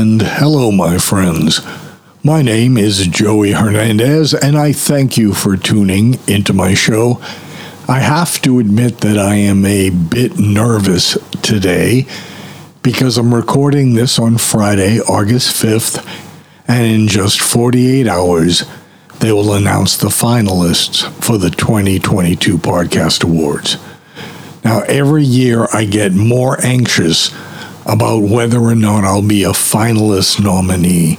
And hello, my friends. My name is Joey Hernandez, and I thank you for tuning into my show. I have to admit that I am a bit nervous today because I'm recording this on Friday, August 5th, and in just 48 hours, they will announce the finalists for the 2022 Podcast Awards. Now, every year I get more anxious about whether or not I'll be a finalist nominee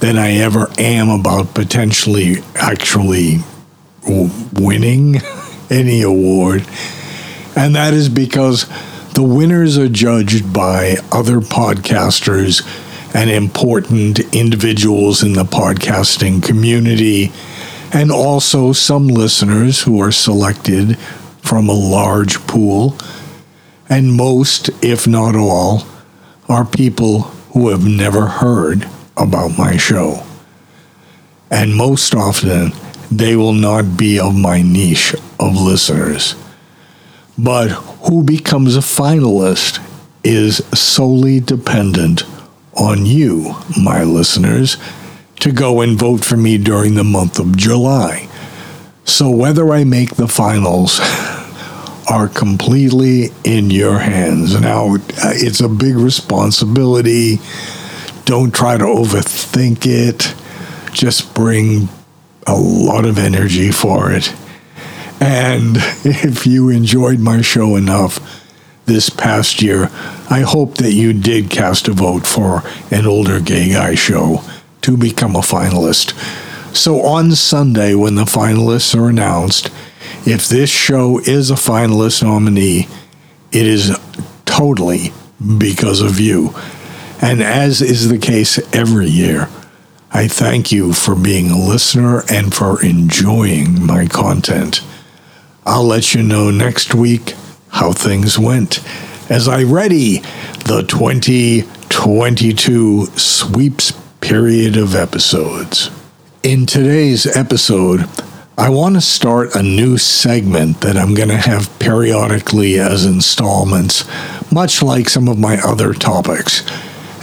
than I ever am about potentially actually winning any award. And that is because the winners are judged by other podcasters and important individuals in the podcasting community, and also some listeners who are selected from a large pool. And most, if not all, are people who have never heard about my show. And most often, they will not be of my niche of listeners. But who becomes a finalist is solely dependent on you, my listeners, to go and vote for me during the month of July. So whether I make the finals are completely in your hands. Now, uh, it's a big responsibility. Don't try to overthink it. Just bring a lot of energy for it. And if you enjoyed my show enough this past year, I hope that you did cast a vote for an older gay guy show to become a finalist. So on Sunday, when the finalists are announced, if this show is a finalist nominee, it is totally because of you. And as is the case every year, I thank you for being a listener and for enjoying my content. I'll let you know next week how things went as I ready the 2022 sweeps period of episodes. In today's episode, I want to start a new segment that I'm going to have periodically as installments, much like some of my other topics.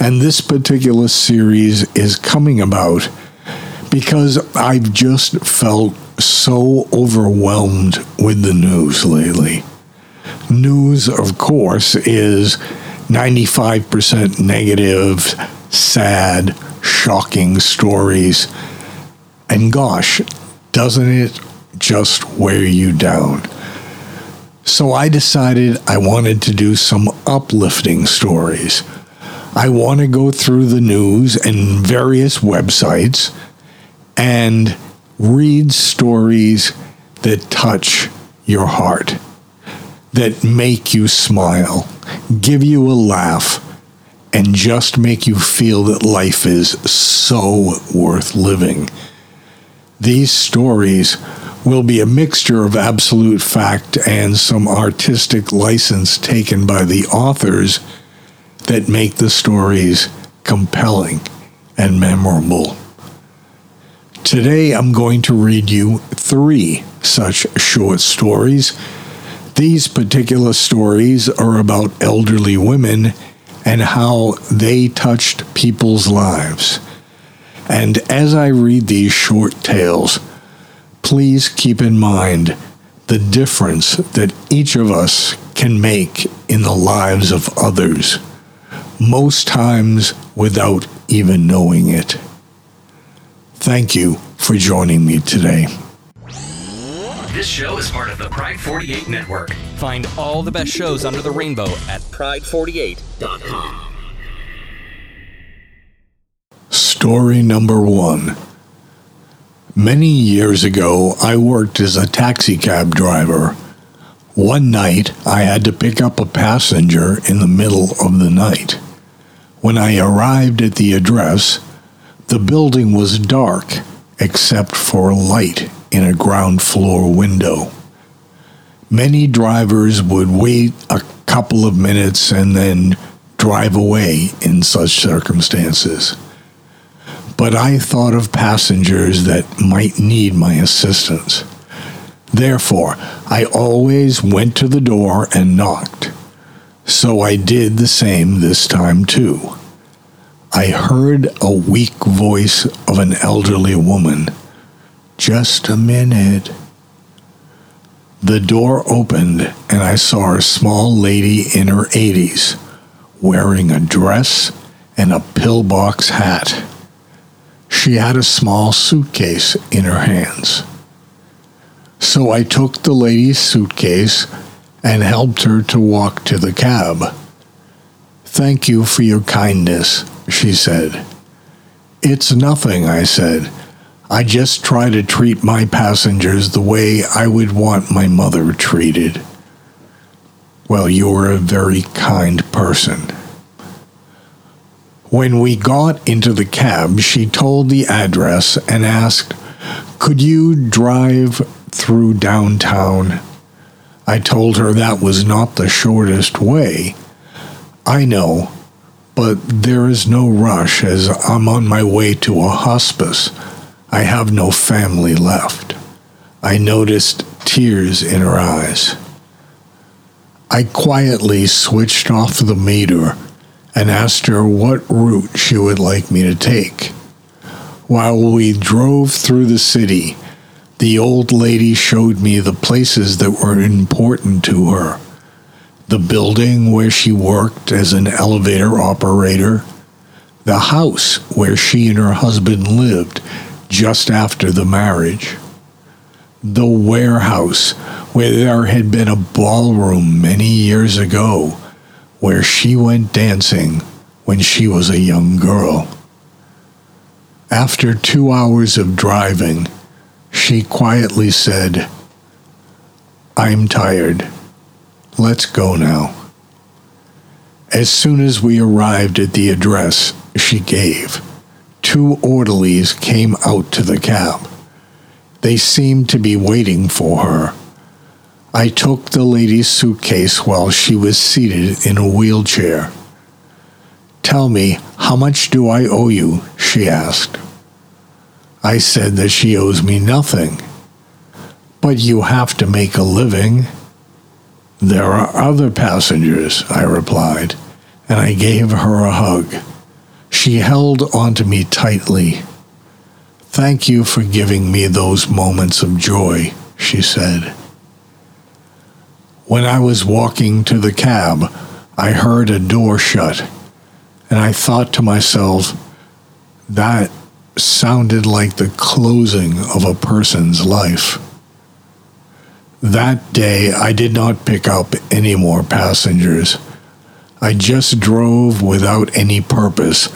And this particular series is coming about because I've just felt so overwhelmed with the news lately. News, of course, is 95% negative, sad, shocking stories. And gosh, doesn't it just wear you down? So I decided I wanted to do some uplifting stories. I want to go through the news and various websites and read stories that touch your heart that make you smile, give you a laugh, and just make you feel that life is so worth living. These stories will be a mixture of absolute fact and some artistic license taken by the authors that make the stories compelling and memorable. Today I'm going to read you three such short stories these particular stories are about elderly women and how they touched people's lives. And as I read these short tales, please keep in mind the difference that each of us can make in the lives of others, most times without even knowing it. Thank you for joining me today. This show is part of the Pride 48 network. Find all the best shows under the rainbow at pride48.com. Story number one. Many years ago, I worked as a taxi cab driver. One night, I had to pick up a passenger in the middle of the night. When I arrived at the address, the building was dark except for a light in a ground floor window. Many drivers would wait a couple of minutes and then drive away in such circumstances. But I thought of passengers that might need my assistance. Therefore, I always went to the door and knocked. So I did the same this time too. I heard a weak voice of an elderly woman. Just a minute. The door opened, and I saw a small lady in her 80s wearing a dress and a pillbox hat. She had a small suitcase in her hands. So I took the lady's suitcase and helped her to walk to the cab. Thank you for your kindness, she said. It's nothing, I said. I just try to treat my passengers the way I would want my mother treated. Well, you're a very kind person. When we got into the cab, she told the address and asked, Could you drive through downtown? I told her that was not the shortest way. I know, but there is no rush as I'm on my way to a hospice. I have no family left. I noticed tears in her eyes. I quietly switched off the meter and asked her what route she would like me to take. While we drove through the city, the old lady showed me the places that were important to her the building where she worked as an elevator operator, the house where she and her husband lived just after the marriage. The warehouse, where there had been a ballroom many years ago, where she went dancing when she was a young girl. After two hours of driving, she quietly said, I'm tired. Let's go now. As soon as we arrived at the address she gave, two orderlies came out to the cab. They seemed to be waiting for her. I took the lady's suitcase while she was seated in a wheelchair. Tell me, how much do I owe you? she asked. I said that she owes me nothing. But you have to make a living. There are other passengers, I replied, and I gave her a hug. She held onto me tightly. Thank you for giving me those moments of joy, she said. When I was walking to the cab, I heard a door shut, and I thought to myself, that sounded like the closing of a person's life. That day, I did not pick up any more passengers. I just drove without any purpose,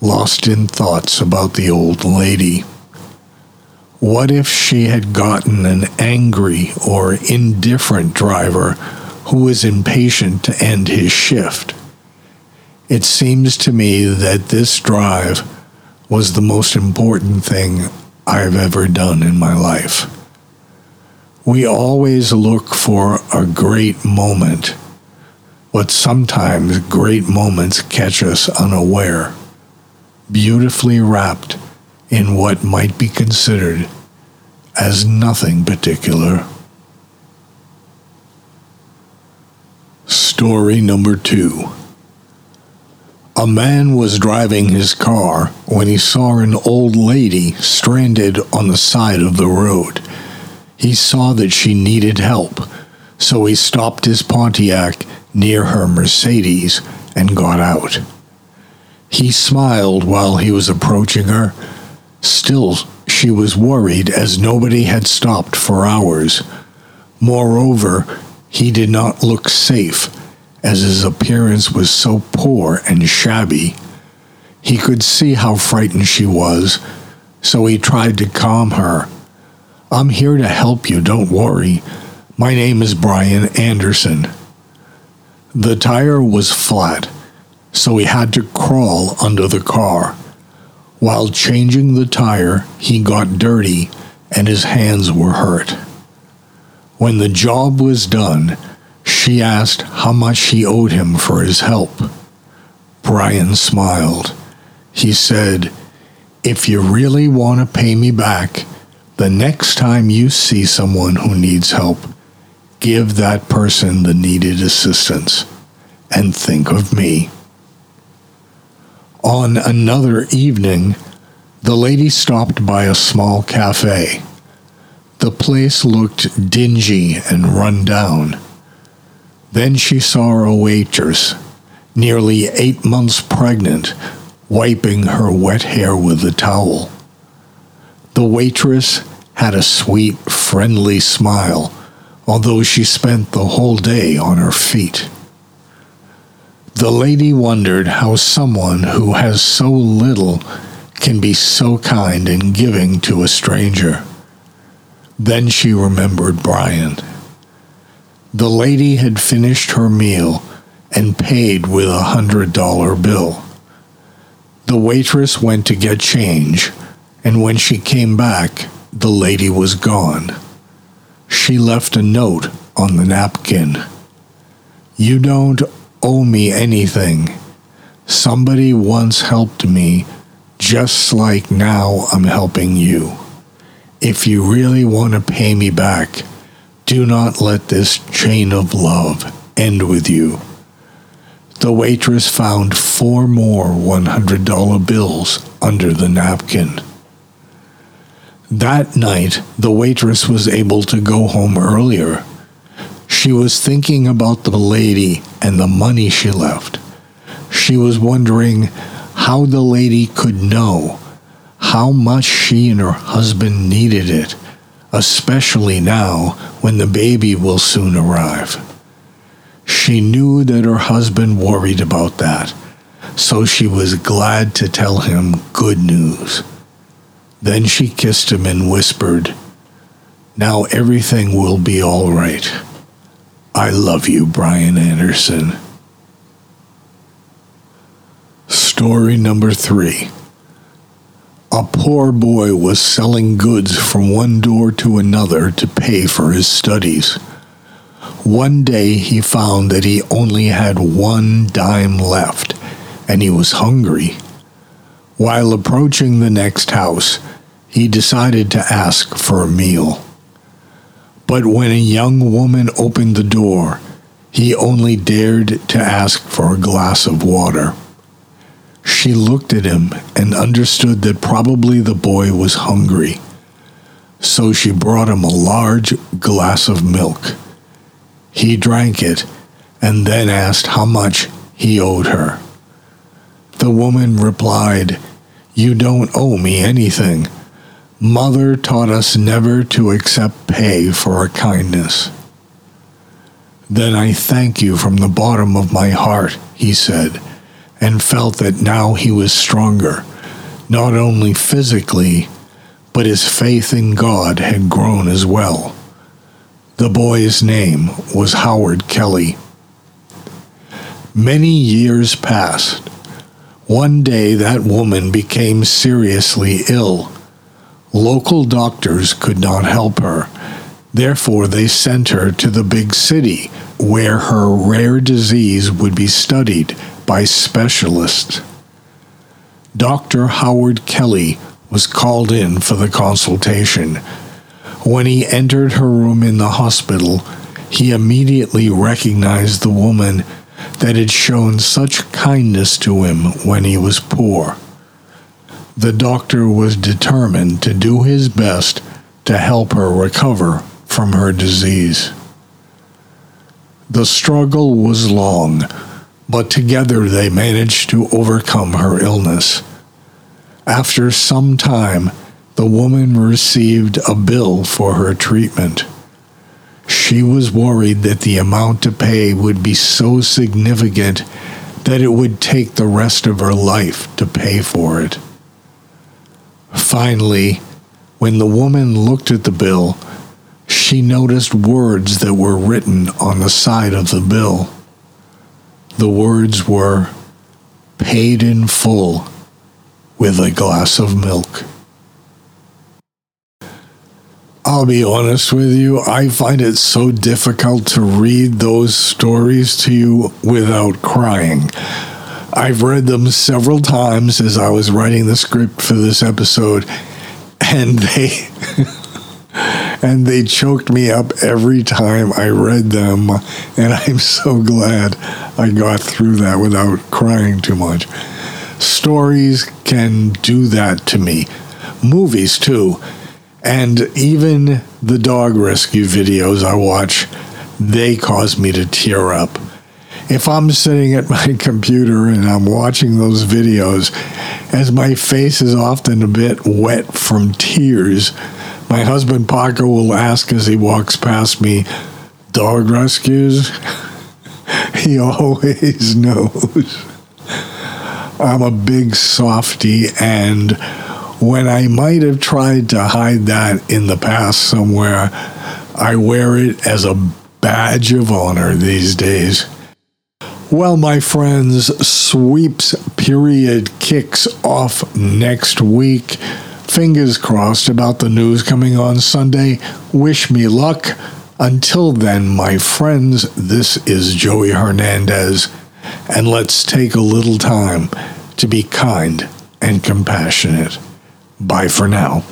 lost in thoughts about the old lady. What if she had gotten an angry or indifferent driver who was impatient to end his shift? It seems to me that this drive was the most important thing I've ever done in my life. We always look for a great moment but sometimes great moments catch us unaware, beautifully wrapped in what might be considered as nothing particular. Story number two. A man was driving his car when he saw an old lady stranded on the side of the road. He saw that she needed help, so he stopped his Pontiac near her Mercedes and got out. He smiled while he was approaching her. Still, she was worried as nobody had stopped for hours. Moreover, he did not look safe as his appearance was so poor and shabby. He could see how frightened she was, so he tried to calm her. I'm here to help you, don't worry. My name is Brian Anderson. The tire was flat, so he had to crawl under the car. While changing the tire, he got dirty and his hands were hurt. When the job was done, she asked how much he owed him for his help. Brian smiled. He said, If you really want to pay me back, the next time you see someone who needs help, give that person the needed assistance and think of me. On another evening, the lady stopped by a small cafe. The place looked dingy and run down. Then she saw a waitress, nearly eight months pregnant, wiping her wet hair with a towel. The waitress had a sweet, friendly smile, although she spent the whole day on her feet. The lady wondered how someone who has so little can be so kind and giving to a stranger. Then she remembered Brian. The lady had finished her meal and paid with a hundred dollar bill. The waitress went to get change, and when she came back, the lady was gone. She left a note on the napkin. You don't owe me anything. Somebody once helped me, just like now I'm helping you. If you really want to pay me back, do not let this chain of love end with you. The waitress found four more $100 bills under the napkin. That night, the waitress was able to go home earlier. She was thinking about the lady and the money she left. She was wondering how the lady could know how much she and her husband needed it, especially now when the baby will soon arrive. She knew that her husband worried about that, so she was glad to tell him good news. Then she kissed him and whispered, Now everything will be all right. I love you, Brian Anderson. Story number three. A poor boy was selling goods from one door to another to pay for his studies. One day he found that he only had one dime left, and he was hungry. While approaching the next house, he decided to ask for a meal. But when a young woman opened the door, he only dared to ask for a glass of water. She looked at him and understood that probably the boy was hungry. So she brought him a large glass of milk. He drank it and then asked how much he owed her. The woman replied, You don't owe me anything. Mother taught us never to accept pay for our kindness. Then I thank you from the bottom of my heart, he said and felt that now he was stronger, not only physically, but his faith in God had grown as well. The boy's name was Howard Kelly. Many years passed. One day that woman became seriously ill. Local doctors could not help her. Therefore, they sent her to the big city where her rare disease would be studied by specialists. Dr. Howard Kelly was called in for the consultation. When he entered her room in the hospital, he immediately recognized the woman that had shown such kindness to him when he was poor. The doctor was determined to do his best to help her recover from her disease. The struggle was long but together they managed to overcome her illness. After some time, the woman received a bill for her treatment. She was worried that the amount to pay would be so significant that it would take the rest of her life to pay for it. Finally, when the woman looked at the bill, she noticed words that were written on the side of the bill. The words were paid in full with a glass of milk. I'll be honest with you, I find it so difficult to read those stories to you without crying. I've read them several times as I was writing the script for this episode, and they and they choked me up every time I read them. And I'm so glad I got through that without crying too much. Stories can do that to me. Movies, too. And even the dog rescue videos I watch, they cause me to tear up. If I'm sitting at my computer and I'm watching those videos, as my face is often a bit wet from tears, my husband Paco will ask as he walks past me, Dog rescues? he always knows. I'm a big softy, and when I might have tried to hide that in the past somewhere, I wear it as a badge of honor these days. Well, my friends, sweeps period kicks off next week. Fingers crossed about the news coming on Sunday. Wish me luck. Until then, my friends, this is Joey Hernandez, and let's take a little time to be kind and compassionate. Bye for now.